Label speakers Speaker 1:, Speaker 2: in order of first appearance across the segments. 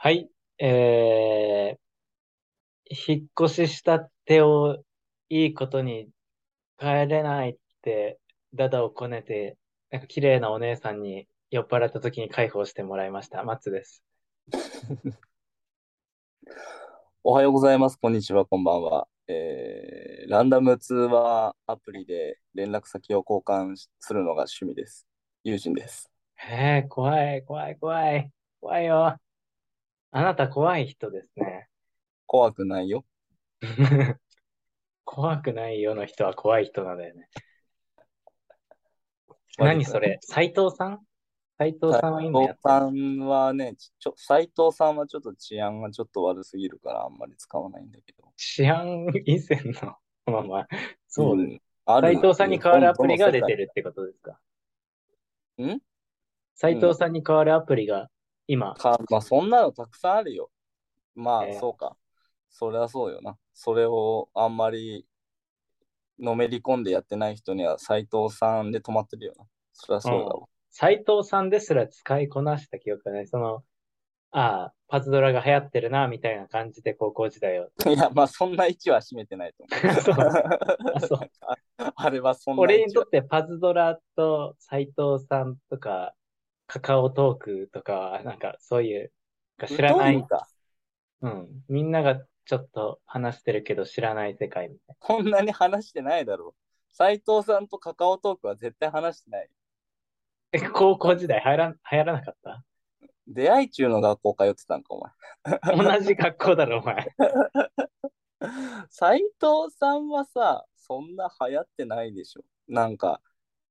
Speaker 1: はい。えー、引っ越しした手をいいことに帰れないって、ダダをこねて、なんか綺麗なお姉さんに酔っ払った時に解放してもらいました。マッツです。
Speaker 2: おはようございます。こんにちは。こんばんは。えー、ランダム通話アプリで連絡先を交換するのが趣味です。友人です。
Speaker 1: へえ、怖い、怖い、怖い。怖いよ。あなた怖い人ですね。
Speaker 2: 怖くないよ。
Speaker 1: 怖くないよの人は怖い人なんだよね。何それ？斎藤さん？斎藤さんは今
Speaker 2: やって斎藤さんはね、ちょ、斎藤さんはちょっと治安がちょっと悪すぎるからあんまり使わないんだけど。
Speaker 1: 治安以前のまあまあ、そうです。斎、うん、藤さんに代わるアプリが出てるってことですか？
Speaker 2: ん？
Speaker 1: 斎藤さんに代わるアプリが今。
Speaker 2: か、まあそんなのたくさんあるよ。まあ、えー、そうか。それはそうよな。それをあんまりのめり込んでやってない人には斎藤さんで止まってるよな。それはそうだわ。
Speaker 1: 斎、うん、藤さんですら使いこなした記憶がない。その、ああ、パズドラが流行ってるな、みたいな感じで高校時代を。
Speaker 2: いや、まあそんな位置は占めてないと思う。そうあそう あれはそんな
Speaker 1: 俺にとってパズドラと斎藤さんとか、カカオトークとか、なんかそういう、知らない。うん。みんながちょっと話してるけど知らない世界みたい
Speaker 2: な。こんなに話してないだろう。斎藤さんとカカオトークは絶対話してない。
Speaker 1: え、高校時代流行ら流行らなかった？
Speaker 2: 出会い中の学校通ってたんか、お
Speaker 1: 前。同じ学校だろ、お前。
Speaker 2: 斎藤さんはさ、そんな流行ってないでしょ。なんか、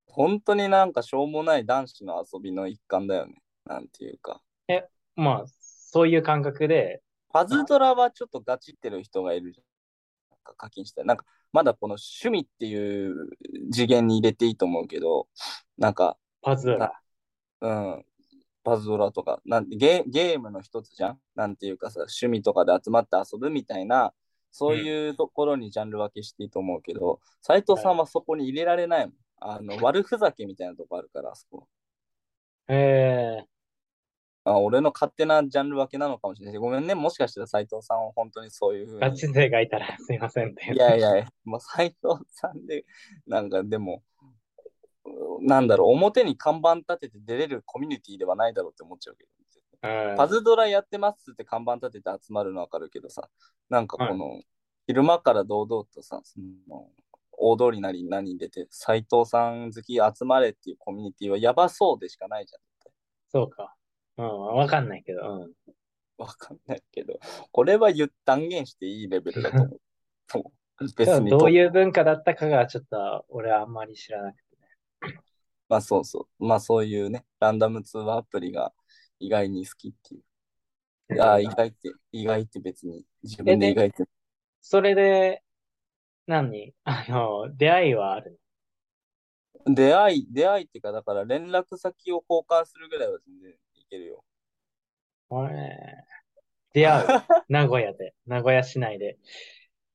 Speaker 2: 本当になんかしょうもない男子の遊びの一環だよね。なんていうか。
Speaker 1: え、まあ、そういう感覚で。
Speaker 2: パズドラはちょっとガチってる人がいるじゃん。なんか課金したなんか、まだこの趣味っていう次元に入れていいと思うけど、なんか、
Speaker 1: パズドラ。
Speaker 2: うん。パズドラとか、なんてゲゲームの一つじゃんなんていうかさ、趣味とかで集まって遊ぶみたいな、そういうところにジャンル分けしていいと思うけど、斎、うん、藤さんはそこに入れられないもん。あの、悪ふざけみたいなとこあるから、あそこ。
Speaker 1: へえ。
Speaker 2: あ俺の勝手なジャンル分けなのかもしれないごめんね。もしかしたら斎藤さんは本当にそういうふうに。
Speaker 1: ガチ勢がいたら すいませんって。
Speaker 2: いやいや、もう斎藤さんで、なんかでも、なんだろう、表に看板立てて出れるコミュニティではないだろうって思っちゃうけど。パズドラやってますって看板立てて集まるのわかるけどさ、なんかこの、昼間から堂々とさ、その大通りなり何に出て、斎藤さん好き集まれっていうコミュニティはやばそうでしかないじゃん。
Speaker 1: そうか。うん、わかんないけど。うん。
Speaker 2: わかんないけど、これは言断言していいレベルだと思
Speaker 1: う。別に。どういう文化だったかがちょっと俺はあんまり知らなくて
Speaker 2: ね。まあそうそう。まあそういうね、ランダム通話アプリが意外に好きっていう。ああ、意外って、意外って別に自分で意外って。
Speaker 1: それで、何？あの、出会いはある？
Speaker 2: 出会い、出会いっていうか、だから連絡先を交換するぐらいは全然いけるよ。
Speaker 1: のえ出会う。名古屋で、名古屋市内で。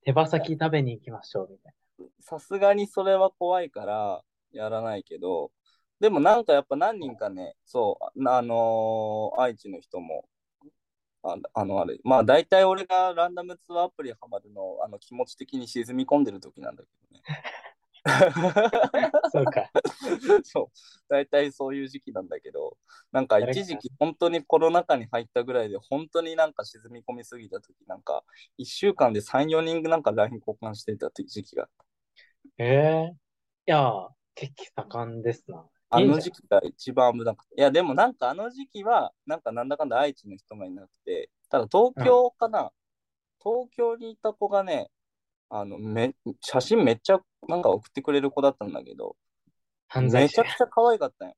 Speaker 1: 手羽先食べに行きましょう、みたい
Speaker 2: な。さすがにそれは怖いからやらないけど、でもなんかやっぱ何人かね、そう、あのー愛知の人もああの、あれ、まあ大体俺がランダムツアーアプリハマるの、あの気持ち的に沈み込んでる時なんだけどね。
Speaker 1: そうか。
Speaker 2: そう。大体そういう時期なんだけど、なんか一時期本当にコロナ禍に入ったぐらいで、本当になんか沈み込みすぎた時、なんか1週間で3、4人なんか LINE 交換してた時期が。
Speaker 1: ええー、いや、結構盛んですな。
Speaker 2: あの時期が一番危なくて。いや、でもなんかあの時期は、なんかなんだかんだ愛知の人がいなくて、ただ東京かな、うん、東京にいた子がね、あの、め、写真めっちゃなんか送ってくれる子だったんだけど、犯罪めちゃくちゃ可愛かったよ。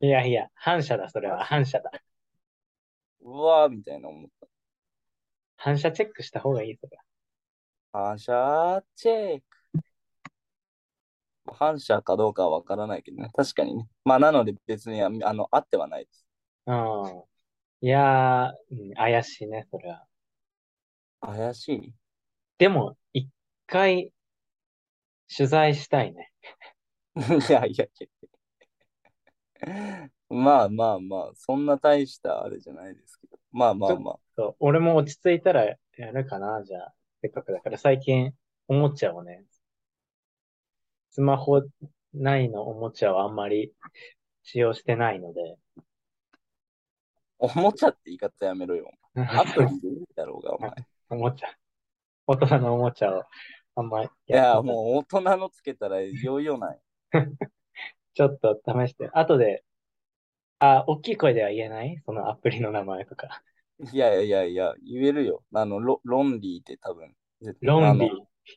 Speaker 1: いやいや、反射だ、それは。反射だ。
Speaker 2: うわーみたいな思った。
Speaker 1: 反射チェックした方がいい、それ。
Speaker 2: 反射チェック。反射かどうかはわからないけどね。確かにね。まあ、なので別に、あの、あってはないです。
Speaker 1: うん。いやー、怪しいね、それは。
Speaker 2: 怪しい？
Speaker 1: でも、一回、取材したいね。
Speaker 2: いやいやいや。まあまあまあ、そんな大したあれじゃないですけど。まあまあまあ。
Speaker 1: そう、俺も落ち着いたらやるかな、じゃあ。せっかくだから最近、おもちゃをね、スマホ内のおもちゃをあんまり使用してないので。
Speaker 2: おもちゃって言い方やめろよ。アプリでいいだろうが、お前。
Speaker 1: おもちゃ。大人のおもちゃをあんまり
Speaker 2: いや、もう大人のつけたらよいよない。
Speaker 1: ちょっと試して。後で、あ、大きい声では言えない？そのアプリの名前とか。
Speaker 2: いやいやいや、言えるよ。あの、ロロンリーって多分。
Speaker 1: ロンリ
Speaker 2: ー。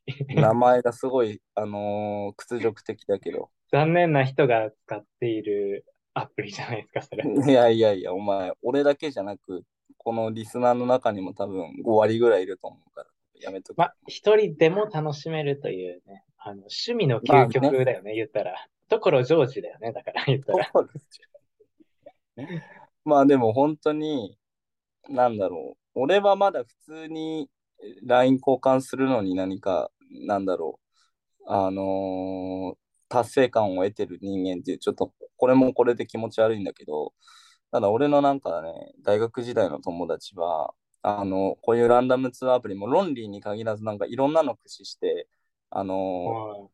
Speaker 2: 名前がすごい、あのー、屈辱的だけど。
Speaker 1: 残念な人が使っているアプリじゃないですか、それ。
Speaker 2: いやいやいや、お前、俺だけじゃなく、このリスナーの中にも多分5割ぐらいいると思うから、やめとく。
Speaker 1: まあ、一人でも楽しめるというね、あの趣味の究極だよね、言ったら。ところジョージだよね、だから言ったら。
Speaker 2: まあでも本当に、なんだろう。俺はまだ普通に LINE 交換するのに何か、なんだろう。あのー、達成感を得てる人間っていう、ちょっとこれもこれで気持ち悪いんだけど、ただ俺のなんかね、大学時代の友達は、あの、こういうランダムツアーアプリもロンリーに限らずなんかいろんなの駆使して、あの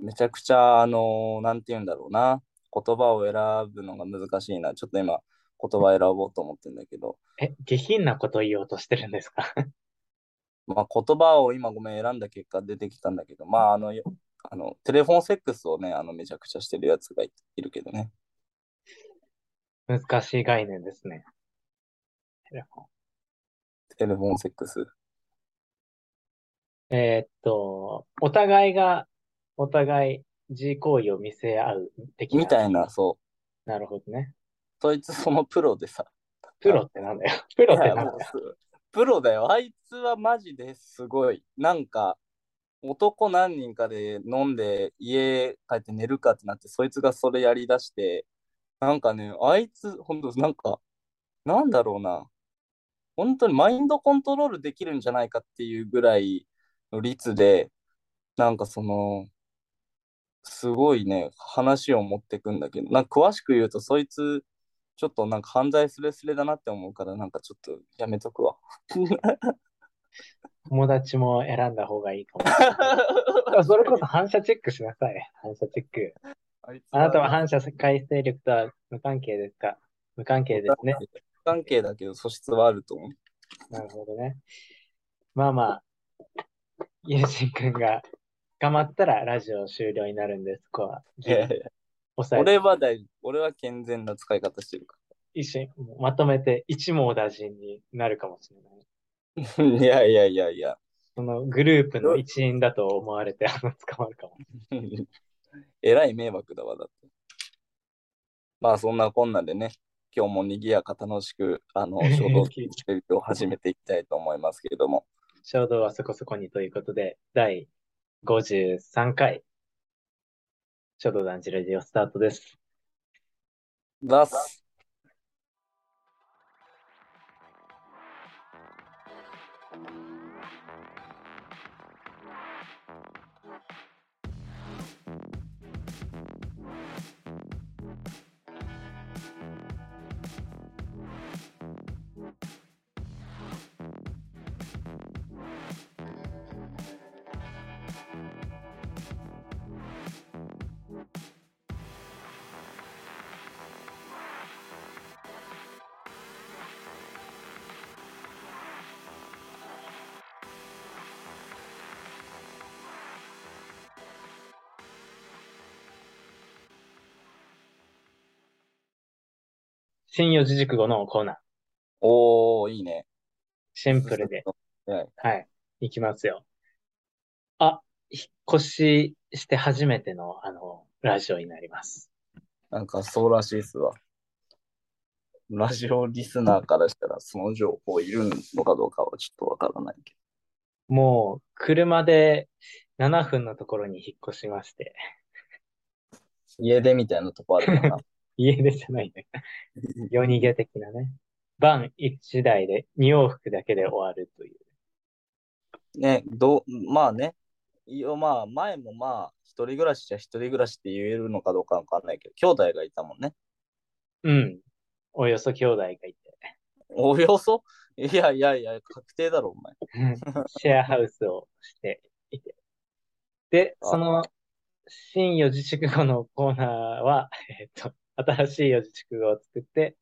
Speaker 2: ー、めちゃくちゃ、あのー、なんて言うんだろうな、言葉を選ぶのが難しいな。ちょっと今、言葉選ぼうと思ってんだけど。
Speaker 1: え、下品なこと言おうとしてるんですか？
Speaker 2: まあ言葉を今ごめん選んだ結果出てきたんだけど、まああの、あのテレフォンセックスをね、あのめちゃくちゃしてるやつがいるけどね。
Speaker 1: 難しい概念ですね。テレフォン。
Speaker 2: テレフォンセックス？
Speaker 1: えー、っと、お互いが、お互い自行為を見せ合う
Speaker 2: 的な。みたいな、そ
Speaker 1: う。なるほどね。
Speaker 2: そいつそのプロでさ。
Speaker 1: プロってなんだよ。プロってなんだよ。
Speaker 2: プロだよ。あいつはマジですごい。なんか、男何人かで飲んで家帰って寝るかってなって、そいつがそれやりだして、なんかね、あいつ、ほんと、なんか、なんだろうな。本当にマインドコントロールできるんじゃないかっていうぐらいの率で、なんかその、すごいね、話を持ってくんだけど、なんか詳しく言うと、そいつ、ちょっとなんか犯罪すれすれだなって思うから、なんかちょっとやめとくわ。
Speaker 1: 友達も選んだ方がいいかも。それこそ反射チェックしなさい。反射チェック。あなたは反射回生力とは無関係ですか？無関係ですね。無
Speaker 2: 関係だけど素質はあると思
Speaker 1: う。なるほどね。まあまあ、ゆうしんくんが頑張ったらラジオ終了になるんです。こは。
Speaker 2: いやいや俺は大丈夫。俺は健全な使い方してるか
Speaker 1: ら。一緒にまとめて一網打尽になるかもしれない。
Speaker 2: いやいやいやいや。
Speaker 1: そのグループの一員だと思われて、あの、捕まるかも。
Speaker 2: えらい迷惑だわ、だって。まあ、そんなこんなでね、今日も賑やか楽しく、あの、衝動を始めていきたいと思いますけれども。
Speaker 1: 衝動はそこそこにということで、第53回、衝動団地レディオスタートです。
Speaker 2: 出す。
Speaker 1: 新四字熟語のコーナー。
Speaker 2: おー、いいね。
Speaker 1: シンプルで。
Speaker 2: はい。
Speaker 1: はい。いきますよ。あ、引っ越しして初めての、あの、ラジオになります。
Speaker 2: なんかそうらしいっすわ。ラジオリスナーからしたらその情報いるのかどうかはちょっとわからないけ
Speaker 1: ど。もう、車で7分のところに引っ越しまして。
Speaker 2: 家出みたいなとこあるかな。
Speaker 1: 家出じゃないね。夜逃げ的なね。晩一台で二往復だけで終わるという。
Speaker 2: ね、どう、まあね。いや、まあ、前もまあ、一人暮らしじゃ一人暮らしって言えるのかどうかわかんないけど、兄弟がいたもんね。
Speaker 1: うん。およそ兄弟がいて。
Speaker 2: およそ？いやいやいや、確定だろ、お前。
Speaker 1: シェアハウスをしていて。で、その、新四字熟語のコーナーは、えっと、新しい四字熟語を作って、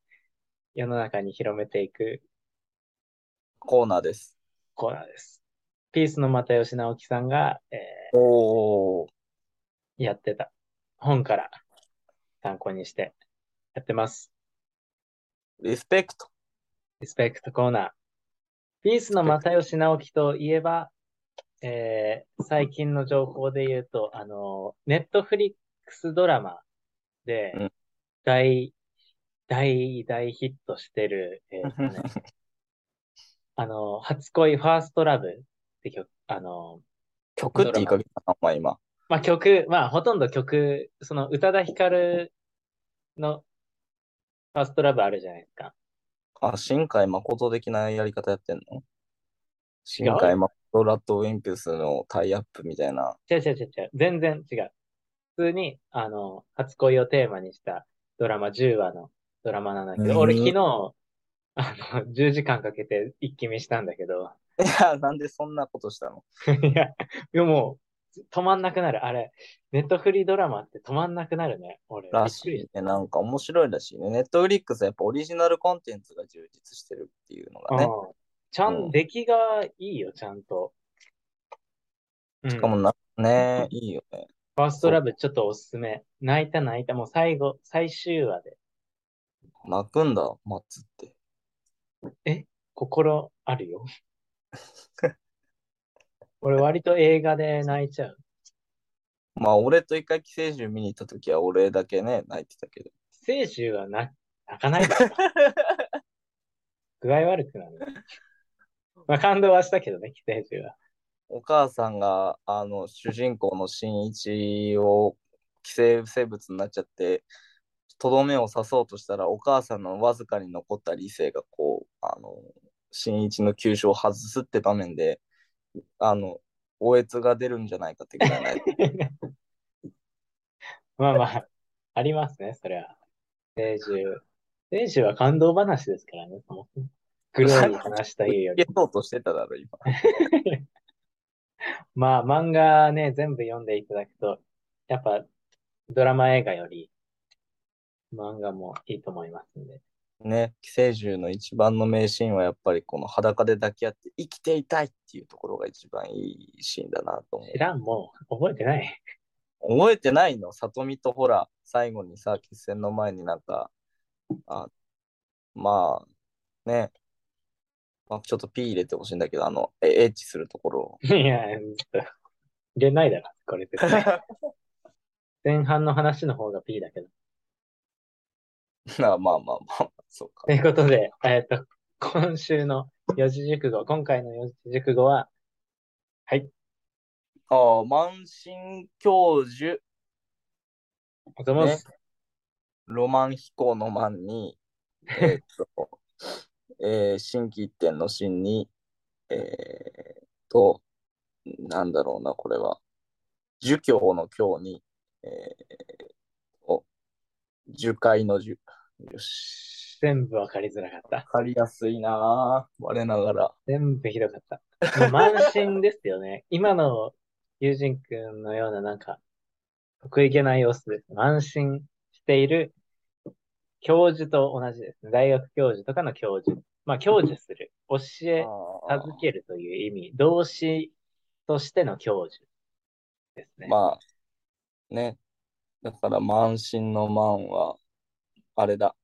Speaker 1: 世の中に広めていく
Speaker 2: コーナーです。
Speaker 1: コーナーです。ピースの又吉直樹さんが、え
Speaker 2: ー、お
Speaker 1: やってた本から参考にしてやってます。
Speaker 2: リスペクト。
Speaker 1: リスペクトコーナー。ピースの又吉直樹といえば、えー、最近の情報で言うと、あの、ネットフリックスドラマで、大、大、大ヒットしてる、えーね、あの、初恋ファーストラブって曲、あの、
Speaker 2: 曲って言いかけたな、まあ今。
Speaker 1: まあ曲、まあほとんど曲、その宇多田ヒカルのファーストラブあるじゃないですか。
Speaker 2: あ、新海誠的なやり方やってんの？新海誠ラットウィンプスのタイアップみたいな。
Speaker 1: 違う違う違う違う。全然違う。普通に、あの、初恋をテーマにしたドラマ10話のドラマなんだけど、俺昨日、あの、10時間かけて一気見したんだけど。
Speaker 2: いや、なんでそんなことしたの？
Speaker 1: いや、でも止まんなくなる。あれ、ネットフリードラマって止まんなくなるね、俺。
Speaker 2: らしいね。なんか面白いらしいね。ネットフリックスはやっぱオリジナルコンテンツが充実してるっていうのがね。
Speaker 1: ちゃん、うん、出来がいいよ、ちゃんと。
Speaker 2: しかもな、うん、ね、いいよね。
Speaker 1: ファーストラブちょっとおすすめ。泣いた泣いた。もう最後、最終話で。
Speaker 2: 泣くんだ、松って。
Speaker 1: え？心あるよ。俺割と映画で泣いちゃう。
Speaker 2: まあ、俺と一回寄生獣見に行った時は俺だけね、泣いてたけど。
Speaker 1: 寄生獣は泣かないだろ。具合悪くなる。まあ、感動はしたけどね、寄生獣は。
Speaker 2: お母さんが、あの、主人公の新一を寄生生物になっちゃって、とどめを刺そうとしたら、お母さんのわずかに残った理性が、こう、あの、新一の急所を外すって場面で、あの、おえつが出るんじゃないかってぐらいない。
Speaker 1: まあまあ、ありますね、それは。聖獣。聖獣は感動話ですからね。グロ い話というより。
Speaker 2: そうとしてただろ、今。
Speaker 1: まあ、漫画ね、全部読んでいただくと、やっぱ、ドラマ映画より、漫画もいいと思いますんで。
Speaker 2: ね、寄生獣の一番の名シーンはやっぱりこの裸で抱き合って生きていたいっていうところが一番いいシーンだなと思う。
Speaker 1: 知らん、もう覚えてない。
Speaker 2: 覚えてないの？里見とほら、最後にさ、決戦の前になんか、あまあ、ね、まあ、ちょっと P 入れてほしいんだけど、あの、エッチするところを。
Speaker 1: いや、入れないだろ、これって。前半の話の方が P だけど。
Speaker 2: まあまあまあまあ、そうか。
Speaker 1: ということで、えっ、と、今週の四字熟語、今回の四字熟語は、はい。
Speaker 2: ああ、満身教授。
Speaker 1: おともす、ね。
Speaker 2: ロマン飛行の満に、えっと、えー、新規一点の新に、えー、と、なんだろうな、これは。儒教の教に、えー、お、樹海の樹。よし。
Speaker 1: 全部わかりづらかった。わ
Speaker 2: かりやすいなぁ。我ながら。
Speaker 1: 全部ひどかった。満身ですよね。今の友人くんのようななんか、得意げな様子です。満身している教授と同じですね。大学教授とかの教授。まあ、教授する。教え、授けるという意味。動詞としての教授ですね。
Speaker 2: まあ、ね。だから、満身の満は、あれだ。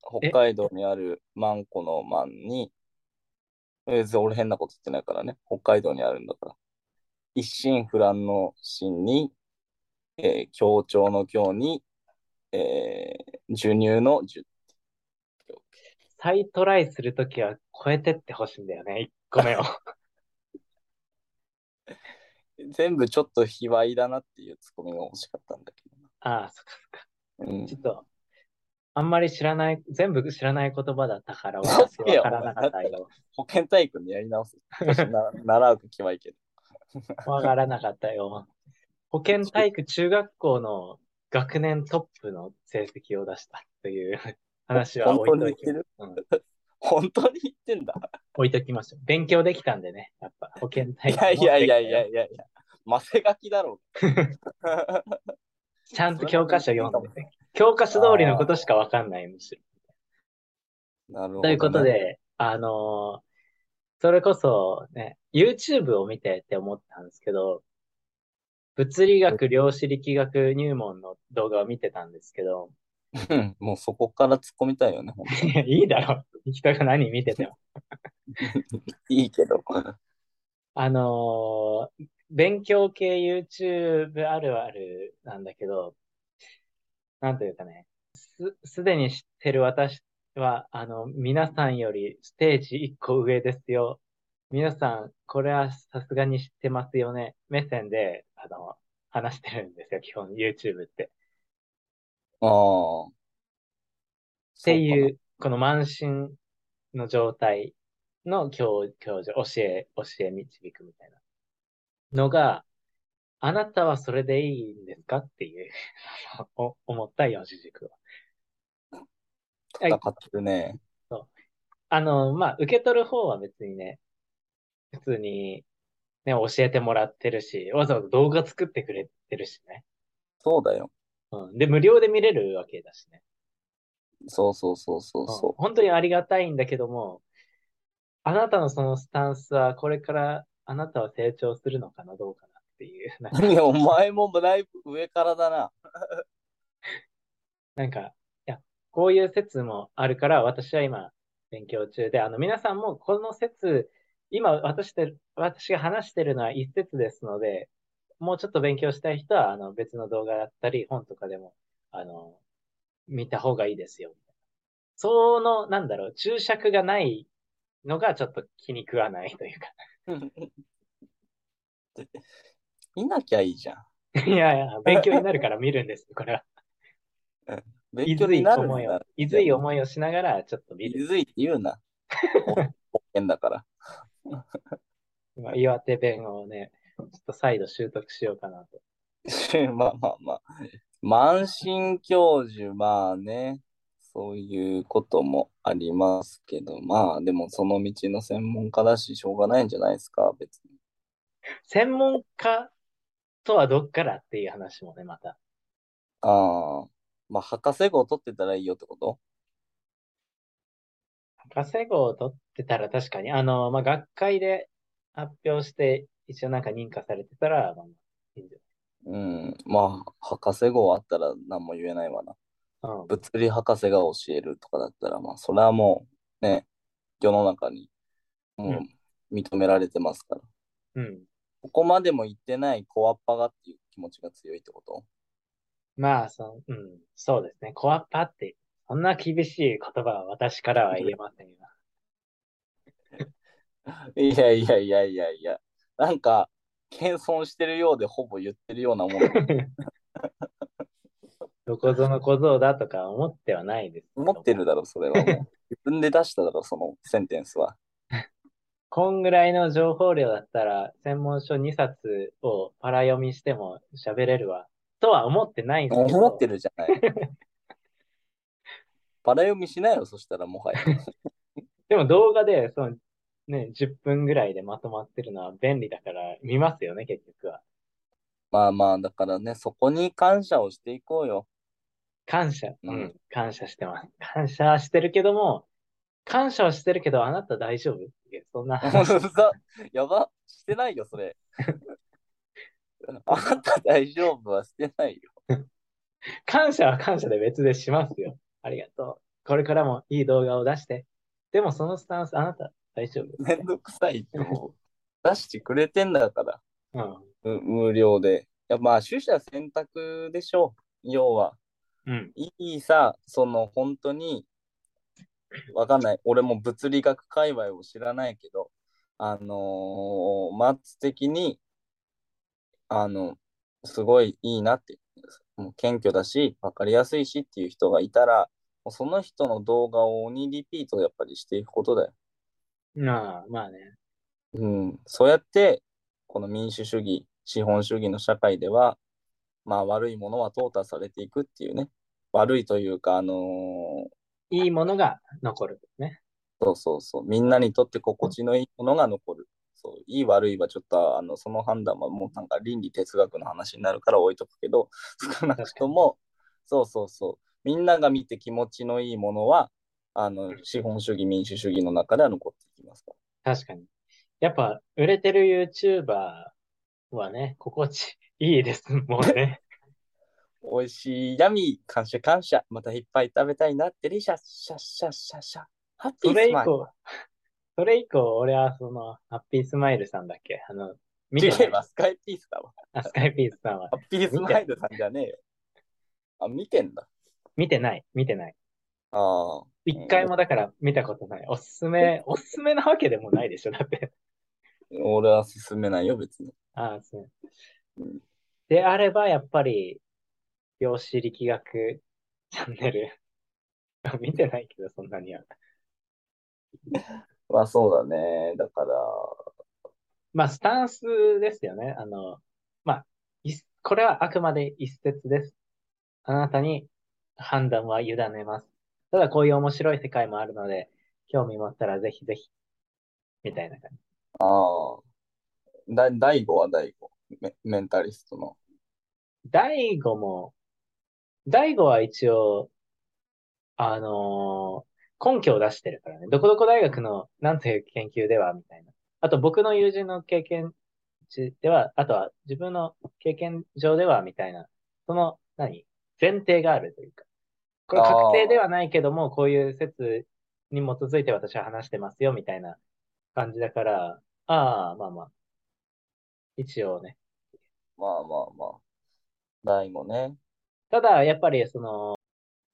Speaker 2: 北海道にある万湖の万に、別に俺変なこと言ってないからね。北海道にあるんだから。一心不乱の心に、えー、協調の協に、えー、授乳の授。
Speaker 1: 再トライするときは超えてってほしいんだよね。1個目を。
Speaker 2: 全部ちょっと卑猥だなっていうツッコミが欲しかったんだけど。
Speaker 1: ああ、そっかそっか。うん、ちょっと、あんまり知らない、全部知らない言葉だったから私はからなかったよ。
Speaker 2: 保健体育にやり直す。な習う気はいけど。
Speaker 1: わからなかったよ。保健体育中学校の学年トップの成績を出したという 話は置いといて。
Speaker 2: 本当に言ってんだ。
Speaker 1: 置いときましょう。勉強できたんでね、やっぱ保健体
Speaker 2: いやいやいやいやいやいや、マセガキだろう。
Speaker 1: ちゃんと教科書読んでて。教科書通りのことしかわかんない、むしろ。
Speaker 2: なるほど、ね。
Speaker 1: ということで、あのーそれこそね、YouTube を見てって思ったんですけど、物理学、量子力学入門の動画を見てたんですけど、
Speaker 2: う んもうそこから突っ込みたいよね、
Speaker 1: いいだろ。人が何見てても。
Speaker 2: いいけど。
Speaker 1: あのー勉強系 YouTube あるあるなんだけど、なんというかね、す、すでに知ってる私は、あの、皆さんよりステージ1個上ですよ。皆さん、これはさすがに知ってますよね。目線で、あの、話してるんですよ、基本 YouTube って。
Speaker 2: ああ。っ
Speaker 1: っていう、この慢心の状態の教、教授、教え、教え導くみたいなのが、あなたはそれでいいんですかっていう お思った四字熟語。
Speaker 2: 戦ってるね。
Speaker 1: あの、まあ、受け取る方は別にね、普通に、ね、教えてもらってるし、わざわざ動画作ってくれてるしね。
Speaker 2: そうだよ。
Speaker 1: うん。で、無料で見れるわけだしね。
Speaker 2: そうそうそうそう
Speaker 1: うん
Speaker 2: そ
Speaker 1: 本当にありがたいんだけども、あなたのそのスタンスは、これからあなたは成長するのかな、どうかなっていう。
Speaker 2: いや、お前もだいぶ上からだな。
Speaker 1: なんか、いや、こういう説もあるから、私は今、勉強中で、あの、皆さんもこの説、今、私で、私が話してるのは一説ですので、もうちょっと勉強したい人は、あの、別の動画だったり、本とかでも、あの、見た方がいいですよ。その、なんだろう、注釈がないのがちょっと気に食わないというか。
Speaker 2: 見なきゃいいじゃん。
Speaker 1: いやいや、勉強になるから見るんです、これは。
Speaker 2: 勉強になるんだ
Speaker 1: 思いを、いずい思いをしながら、ちょっと見る。
Speaker 2: いずいって言うな。保険だから。
Speaker 1: 今岩手弁をね、ちょっと再度習得しようかなと。
Speaker 2: まあまあまあ。満身教授、まあね、そういうこともありますけど、まあでもその道の専門家だし、しょうがないんじゃないですか、別に。
Speaker 1: 専門家とはどっからっていう話もね、また。
Speaker 2: ああ、まあ博士号取ってたらいいよってこと？
Speaker 1: 博士号を取ってたら確かに、あの、まあ、学会で発表して、一応なんか認可されてたら、まあ、いいんじ
Speaker 2: うん、まあ博士号あったら何も言えないわな。
Speaker 1: ゃないうん。
Speaker 2: 物理博士が教えるとかだったら、まあそれはもうね、世の中にもう認められてますから。
Speaker 1: うん。
Speaker 2: ここまでも言ってないコアッパがっていう気持ちが強いってこと？
Speaker 1: まあ、その、うん、そうですね。コアッパって、そんな厳しい言葉は私からは言えませんよ。
Speaker 2: いやいやいやいやいや、なんか、謙遜してるようでほぼ言ってるようなもの。
Speaker 1: どこぞの小僧だとか思ってはないです。
Speaker 2: 思ってるだろ、それはもう。自分で出しただろ、そのセンテンスは。
Speaker 1: こんぐらいの情報量だったら、専門書2冊をパラ読みしても喋れるわ。とは思ってないんですけど。
Speaker 2: 思ってるじゃない。パラ読みしないよ、そしたらもはや。
Speaker 1: でも動画で、その、ね、10分ぐらいでまとまってるのは便利だから見ますよね、結局は。
Speaker 2: まあまあ、だからね、そこに感謝をしていこうよ。
Speaker 1: 感謝、
Speaker 2: う
Speaker 1: うんん、感謝してます。感謝はしてるけども、感謝はしてるけど、あなた大丈夫？そんな話。
Speaker 2: やば、してないよ、それ。あなた大丈夫はしてないよ。
Speaker 1: 感謝は感謝で別でしますよ。ありがとう。これからもいい動画を出して。でもそのスタンス、あなた大丈夫
Speaker 2: めんどくさいってもう出してくれてんだから、
Speaker 1: うん。
Speaker 2: む無料で。いや、まあ、取捨選択でしょう。要は。
Speaker 1: うん。
Speaker 2: いいさ、その本当に、わかんない。俺も物理学界隈を知らないけど、あのーマッツ的に、あの、すごいいいなって、もう謙虚だし、わかりやすいしっていう人がいたら、その人の動画を鬼リピートやっぱりしていくことだよ。
Speaker 1: まあ、まあね。
Speaker 2: うん。そうやって、この民主主義、資本主義の社会では、まあ悪いものは淘汰されていくっていうね。悪いというか、あのー
Speaker 1: いいものが残るね。
Speaker 2: そうそうそう。みんなにとって心地のいいものが残る。そういい悪いはちょっとあのその判断はもうなんか倫理哲学の話になるから置いとくけど、少なくとも、そうそうそう。みんなが見て気持ちのいいものは、あの、資本主義、民主主義の中では残っていきますか？
Speaker 1: ら。確かに。やっぱ、売れてる YouTuber はね、心地いいですもんね。
Speaker 2: 美味しい闇、感謝感謝。またいっぱい食べたいなってリシャッシャッシャッシャッシャッ。ハッピー
Speaker 1: スマイル。それ以降、俺はその、ハッピースマイルさんだっけ？あの、
Speaker 2: 見てないわ、スカイピースだわ。
Speaker 1: あ、スカイピースさんは。
Speaker 2: ハッピースマイルさんじゃねえよ。あ、見てんだ。
Speaker 1: 見てない、見てない。
Speaker 2: ああ。
Speaker 1: 一回もだから見たことない。おすすめ、おすすめなわけでもないでしょ、だって。
Speaker 2: 俺は勧めないよ、別に。
Speaker 1: ああ、そう。であれば、やっぱり、量子力学チャンネル。見てないけど、そんなには。
Speaker 2: まあそうだね。だから。
Speaker 1: まあ、スタンスですよね。あの、まあ、これはあくまで一説です。あなたに判断は委ねます。ただこういう面白い世界もあるので、興味持ったらぜひぜひ、みたいな感じ。
Speaker 2: ああ。だ、大悟は大悟メ。メンタリストの。
Speaker 1: 大悟も、大悟は一応、あのー、根拠を出してるからね。どこどこ大学のなんという研究では、みたいな。あと僕の友人の経験値では、あとは自分の経験上では、みたいな。その、何？前提があるというか。これ確定ではないけども、こういう説に基づいて私は話してますよ、みたいな感じだから、ああ、まあまあ。一応ね。
Speaker 2: まあまあまあ。大もね。
Speaker 1: ただ、やっぱりその、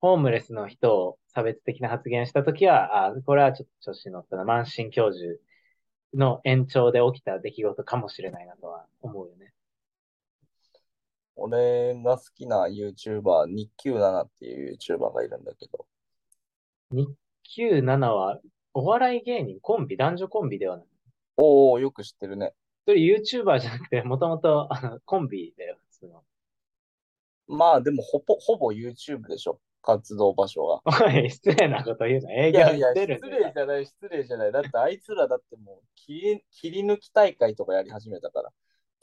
Speaker 1: ホームレスの人を差別的な発言したときは、あこれはちょっと調子に乗ったな。満身教授の延長で起きた出来事かもしれないなとは思うよね。
Speaker 2: 俺が好きな YouTuber、日給7っていう YouTuber がいるんだけど。
Speaker 1: 日給7はお笑い芸人、コンビ、男女コンビではない。
Speaker 2: おおよく知ってるね。
Speaker 1: それ YouTuber じゃなくて、もともとコンビだよ、普通の。
Speaker 2: まあでもほぼ、ほぼ YouTube でしょ。活動場所は。
Speaker 1: おい、失礼なこと言うな。営業
Speaker 2: いやいや、失礼じゃない、失礼じゃない。だってあいつらだってもう切り、切り抜き大会とかやり始めたから。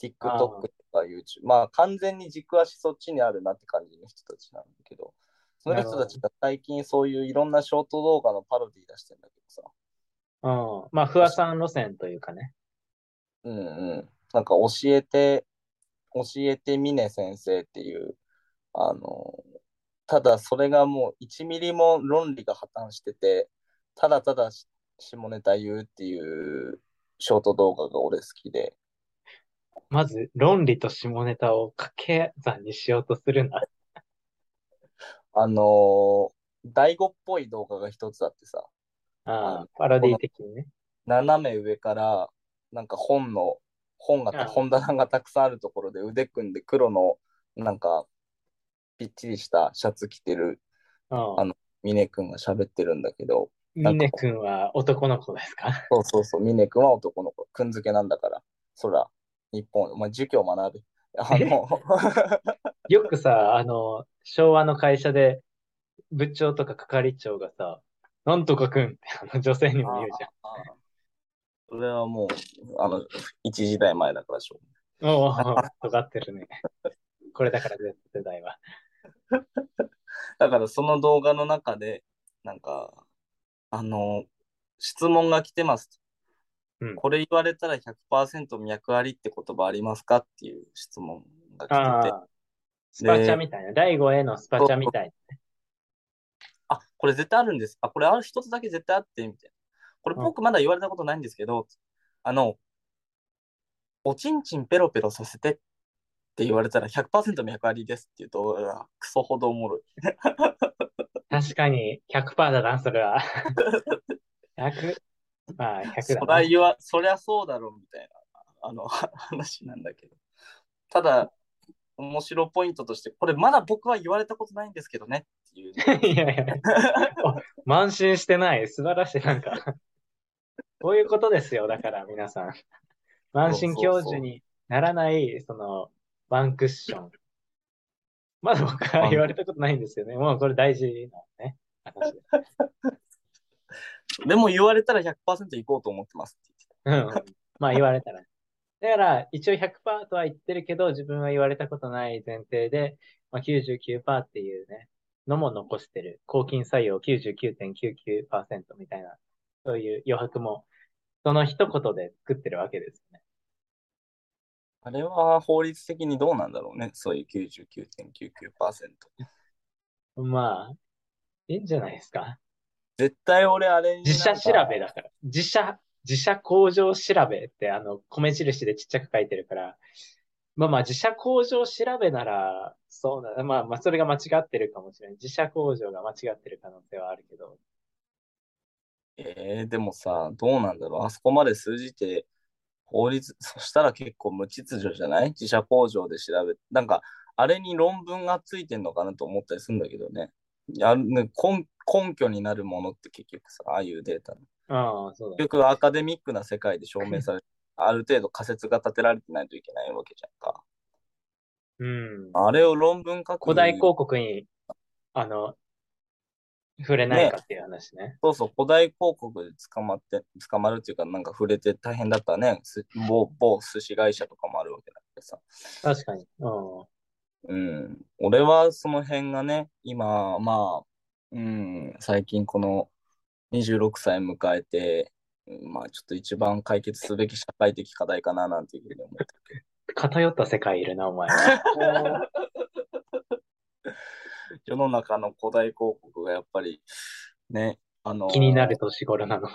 Speaker 2: TikTok とか YouTube。まあ完全に軸足そっちにあるなって感じの人たちなんだけど、その人たちが最近そういういろんなショート動画のパロディ出してんだけどさ。
Speaker 1: うん。まあ、不破さん路線というかね。
Speaker 2: うんうん。なんか教えて、教えてみね先生っていう、あの、ただそれがもう1ミリも論理が破綻してて、ただただ下ネタ言うっていうショート動画が俺好きで。
Speaker 1: まず、論理と下ネタを掛け算にしようとするな。
Speaker 2: あのー、大悟っぽい動画が一つあってさ。
Speaker 1: ああ、パラディ的にね。
Speaker 2: 斜め上から、なんか本の、本が、本棚がたくさんあるところで腕組んで黒の、なんか、ぴっちりしたシャツ着てる、ああの、峰君が喋ってるんだけど。
Speaker 1: 峰君は男の子ですか？
Speaker 2: そうそうそう、峰君は男の子。くんづけなんだから。そら、日本、お前授業学べ。あの
Speaker 1: よくさ、あの、昭和の会社で部長とか係長がさ、なんとかくんってあの女性にも言うじゃん。
Speaker 2: それはもう、あの、一時代前だからしょ
Speaker 1: う。おお、尖ってるね。これだから Z 世代は。
Speaker 2: だからその動画の中で、なんか、あの、質問が来てます。うん、これ言われたら100%脈ありって言葉ありますかっていう質問が来てて。
Speaker 1: スパチャみたいな。第5へのスパチャみたいな、
Speaker 2: あ、これ絶対あるんです。あ、これある一つだけ絶対あって、みたいな。これ僕まだ言われたことないんですけど、うん、あの、おちんちんペロペロさせてって言われたら100%脈ありですって言うと、クソほどおもろい。
Speaker 1: 確かに100%だな、それは。100、まあ100だ
Speaker 2: そりゃそりゃそうだろうみたいな、あの、話なんだけど。ただ、面白ポイントとして、これまだ僕は言われたことないんですけどねっていう。いやいや、
Speaker 1: 慢心してない。素晴らしい。なんか、こういうことですよ。だから皆さん。慢心教授にならない、その、ワンクッション。まだ僕は言われたことないんですよね。もうこれ大事なね、話
Speaker 2: でも言われたら100%行こうと思ってますって
Speaker 1: 言ってた。うん。まあ言われたら。だから、一応100%とは言ってるけど、自分は言われたことない前提で、まあ、99%っていうね、のも残してる。抗菌作用99.99%みたいな、そういう余白も、その一言で作ってるわけですね。
Speaker 2: あれは法律的にどうなんだろうね。そういう99.99%。
Speaker 1: まあ、いいんじゃないですか。
Speaker 2: 絶対俺あれ
Speaker 1: 自社調べだから。自社、自社工場調べってあの、米印でちっちゃく書いてるから、まあまあ自社工場調べなら、そうだ、まあまあそれが間違ってるかもしれない。自社工場が間違ってる可能性はあるけど。
Speaker 2: ええー、でもさ、どうなんだろう。あそこまで数字って法律、そしたら結構無秩序じゃない？自社工場で調べ、なんか、あれに論文がついてんのかなと思ったりするんだけどね。やね根根拠になるものって結局さ、ああいうデータ
Speaker 1: ああ、そうだ。
Speaker 2: 結局アカデミックな世界で証明される、ある程度仮説が立てられてないといけないわけじゃんか。
Speaker 1: うん。
Speaker 2: あれを論文書く
Speaker 1: 古代広告に、あの、触れないかっていう話ね。ね
Speaker 2: そうそう、古代広告で捕まって、捕まるっていうか、なんか触れて大変だったね。某某寿司会社とかもあるわけだけどさ。
Speaker 1: 確かに。
Speaker 2: うん。俺はその辺がね、今、まあ、うん、最近この26歳迎えて、まあちょっと一番解決すべき社会的課題かななんていうふうに思ってる。
Speaker 1: 偏った世界いるな、お前。
Speaker 2: 世の中の古代広告がやっぱりね、あの
Speaker 1: 気になる年頃なの。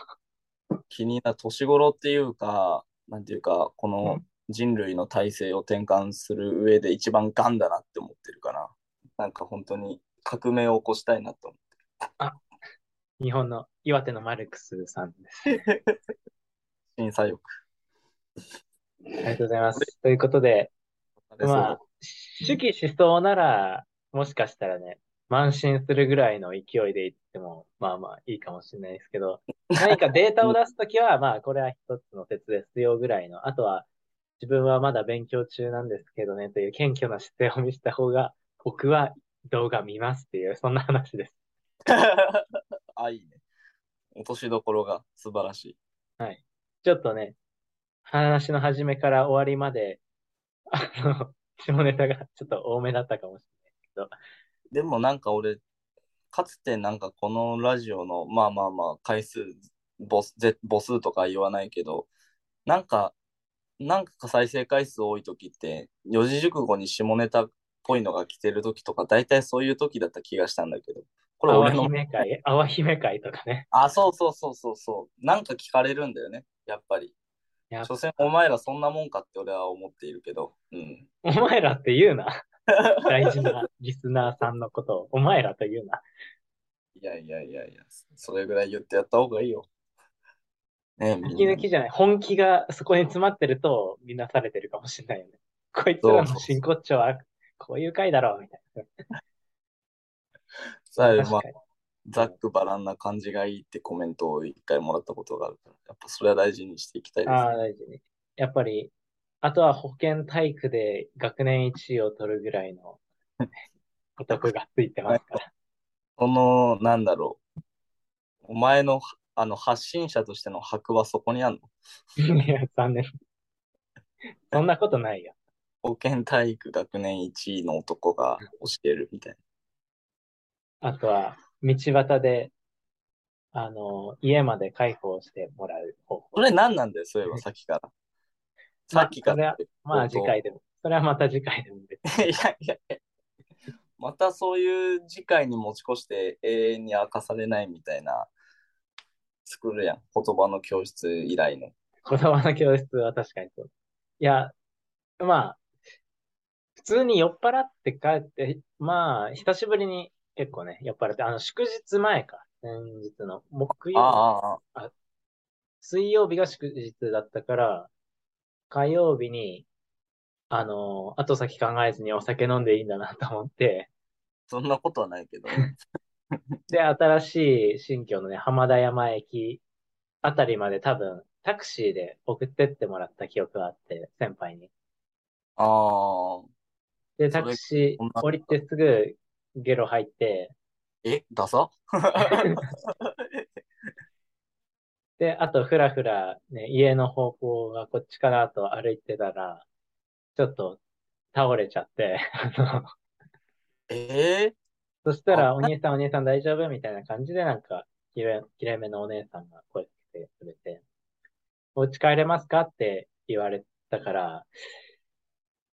Speaker 2: 気になる年頃っていうか、なんていうか、この人類の体制を転換する上で一番ガンだなって思ってるかな。なんか本当に革命を起こしたいなと思。
Speaker 1: あ、日本の岩手のマルクスさんです。
Speaker 2: 審査欲。
Speaker 1: ありがとうございます。ということで、まあ、主義思想なら、もしかしたらね、慢心するぐらいの勢いでいっても、まあまあいいかもしれないですけど、何かデータを出すときは、まあこれは一つの説ですよぐらいの、あとは自分はまだ勉強中なんですけどねという謙虚な姿勢を見せた方が、僕は動画見ますっていう、そんな話です。
Speaker 2: あ、いいね。落としどころが素晴らしい。
Speaker 1: はい。ちょっとね、話の始めから終わりまで、あの、下ネタがちょっと多めだったかもしれないけど。
Speaker 2: でもなんか俺、かつてなんかこのラジオの、まあまあまあ、回数、母母数とか言わないけど、なんか、なんか再生回数多い時って、四字熟語に下ネタっぽいのが来てる時とか、大体そういう時だった気がしたんだけど。
Speaker 1: これ俺の。姫会、淡姫会とかね。
Speaker 2: あ、そうそうそうそうそう。なんか聞かれるんだよね、やっぱり。所詮お前らそんなもんかって俺は思っているけど。うん。
Speaker 1: お前らって言うな。大事なリスナーさんのことを、お前らと言うな。
Speaker 2: いやいやいやいや、それぐらい言ってやった方がいいよ。
Speaker 1: ね息抜きじゃない。本気がそこに詰まってると見なされてるかもしれないよね。こいつらの真骨頂はこういう回だろう、みたいな。
Speaker 2: ざっくばらんな感じがいいってコメントを一回もらったことがあるから、やっぱそれは大事にしていきたいです、
Speaker 1: ね。ああ、大事に。やっぱり、あとは保健体育で学年1位を取るぐらいの お得がついてますから。
Speaker 2: その、なんだろう。お前のあの発信者としての箔はそこにある
Speaker 1: の？いや、残念。そんなことないよ。
Speaker 2: 保健体育学年1位の男が教えるみたい
Speaker 1: な。あとは、道端で、あの、家まで介抱してもらう方法。
Speaker 2: それ何なんだよ、そういえばさっきから。さっきから。
Speaker 1: まあ、次回でも。それはまた次回でもい
Speaker 2: や いやいや。またそういう次回に持ち越して永遠に明かされないみたいな、作るやん。言葉の教室以来の。
Speaker 1: 言葉の教室は確かにそう。いや、まあ、普通に酔っ払って帰って、まあ、久しぶりに結構ね、酔っ払って、あの、祝日前か。先日の木曜
Speaker 2: 日。
Speaker 1: あ水曜日が祝日だったから、火曜日に、あの、後先考えずにお酒飲んでいいんだなと思って。
Speaker 2: そんなことはないけど。
Speaker 1: で、新しい新居のね、浜田山駅あたりまで多分、タクシーで送ってってもらった記憶があって、先輩に。
Speaker 2: ああ。
Speaker 1: で、タクシー降りてすぐゲロ入って。
Speaker 2: え、ダサ？
Speaker 1: で、あと、ふらふら、ね、家の方向がこっちからと歩いてたら、ちょっと倒れちゃって、
Speaker 2: ええ
Speaker 1: そしたら、お兄さんお兄さん大丈夫？みたいな感じで、なんか、きれい、きれいめのお姉さんが声かけてくれて、お家帰れますか？って言われたから、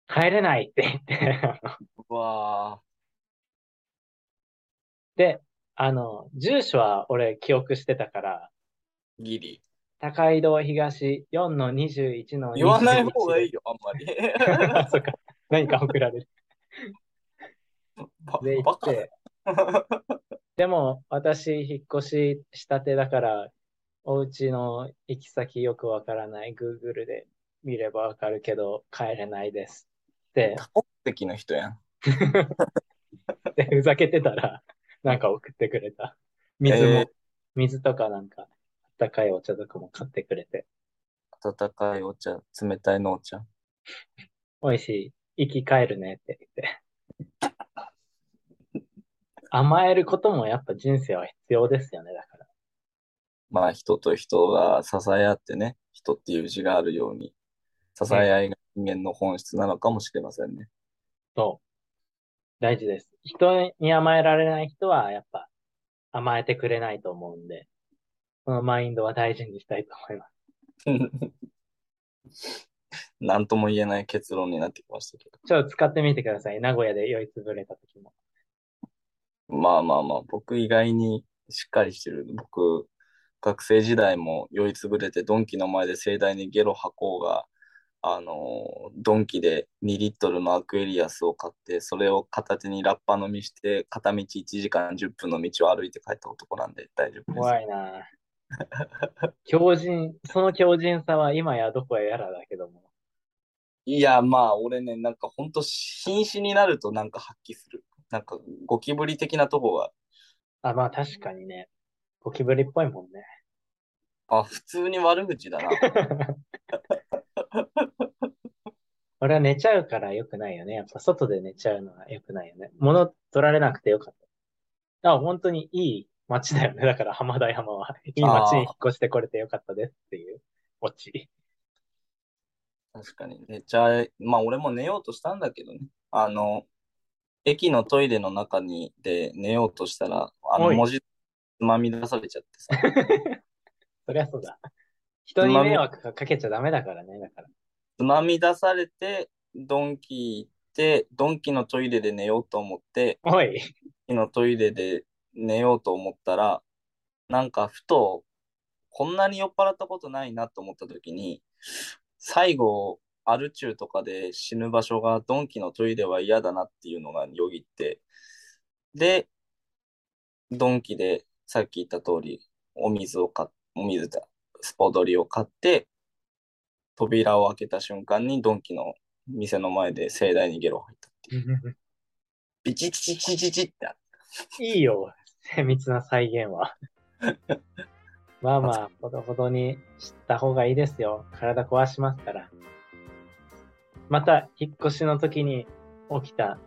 Speaker 1: 帰れないって言って、
Speaker 2: うわ
Speaker 1: で、あの、住所は俺記憶してたから、
Speaker 2: ーギリ。
Speaker 1: 高井戸東4の21の21。
Speaker 2: 言わない方がいいよ、あんまり。
Speaker 1: あ そっか。何か送られる。
Speaker 2: ば
Speaker 1: で、行って、でも、私、引っ越ししたてだから、お家の行き先よくわからない。Google で見ればわかるけど、帰れないです。で、
Speaker 2: 多国籍の人やん。
Speaker 1: でふざけてたら、なんか送ってくれた。水も、
Speaker 2: えー
Speaker 1: 水とかなんか、あったかいお茶とかも買ってくれて、
Speaker 2: 温かいお茶、冷たいのお茶。
Speaker 1: 美味しい。生き返るねって言って。甘えることもやっぱ人生は必要ですよね、だから。
Speaker 2: まあ人と人が支え合ってね、人っていう字があるように、支え合いが人間の本質なのかもしれませんね。
Speaker 1: そう。大事です。人に甘えられない人は、やっぱ甘えてくれないと思うんで、そのマインドは大事にしたいと思います。
Speaker 2: なんとも言えない結論になってきましたけど。
Speaker 1: ちょっと使ってみてください。名古屋で酔いつぶれた時も。
Speaker 2: まあまあまあ、僕意外にしっかりしてる。僕、学生時代も酔いつぶれて、ドンキの前で盛大にゲロ吐こうが、あの、ドンキで2リットルのアクエリアスを買って、それを片手にラッパ飲みして、片道1時間10分の道を歩いて帰った男なんで大丈夫です。
Speaker 1: 怖いなぁ強靭、その強靭さは今やどこへやらだけども。
Speaker 2: いや、まあ、俺ね、なんか本当瀕死になるとなんか発揮する。なんかゴキブリ的なとこが、
Speaker 1: あ、まあ確かにね。ゴキブリっぽいもんね。
Speaker 2: あ、普通に悪口だな。
Speaker 1: 俺は寝ちゃうから良くないよね。やっぱ外で寝ちゃうのは良くないよね。物取られなくてよかった。あ、本当にいい街だよね。だから浜台浜は。いい街に引っ越してこれてよかったですっていうオチ。
Speaker 2: 確かに寝ちゃえ、まあ俺も寝ようとしたんだけどね。あの、駅のトイレの中にで寝ようとしたら、あの文字つまみ出されちゃってさ。
Speaker 1: そりゃそうだ。人に迷惑かけちゃダメだからね。だから。
Speaker 2: つまみ出されて、ドンキ行って、ドンキのトイレで寝ようと思って、
Speaker 1: おい。
Speaker 2: ドンキのトイレで寝ようと思ったら、なんかふと、こんなに酔っ払ったことないなと思った時に、最後、アル中とかで死ぬ場所がドンキのトイレは嫌だなっていうのがよぎって、で、ドンキでさっき言った通り、お水を買っ、お水だ、スポドリを買って、扉を開けた瞬間にドンキの店の前で盛大にゲロ吐いたっていう。ビチチチチチチって
Speaker 1: いいよ。精密な再現は。まあまあ、ほどほどに知った方がいいですよ。体壊しますから。また、引っ越しの時に起きた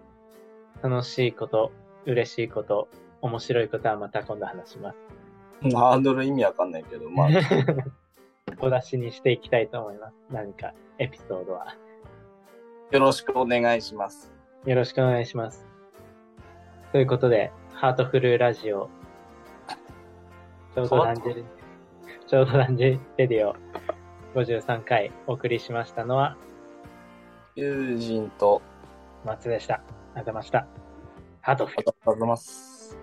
Speaker 1: 楽しいこと、嬉しいこと、面白いことはまた今度話します。
Speaker 2: たハードル意味わかんないけど、まあ、
Speaker 1: 小出しにしていきたいと思います。何かエピソードは。
Speaker 2: よろしくお願いします。
Speaker 1: よろしくお願いします。ということで、ハートフルラジオ、ちょうどランジェリ、ちょうどランジェレディオ53回お送りしましたのは
Speaker 2: 友人と、
Speaker 1: 松でした。ありがとうございました。ハートフル
Speaker 2: ありがとうございます。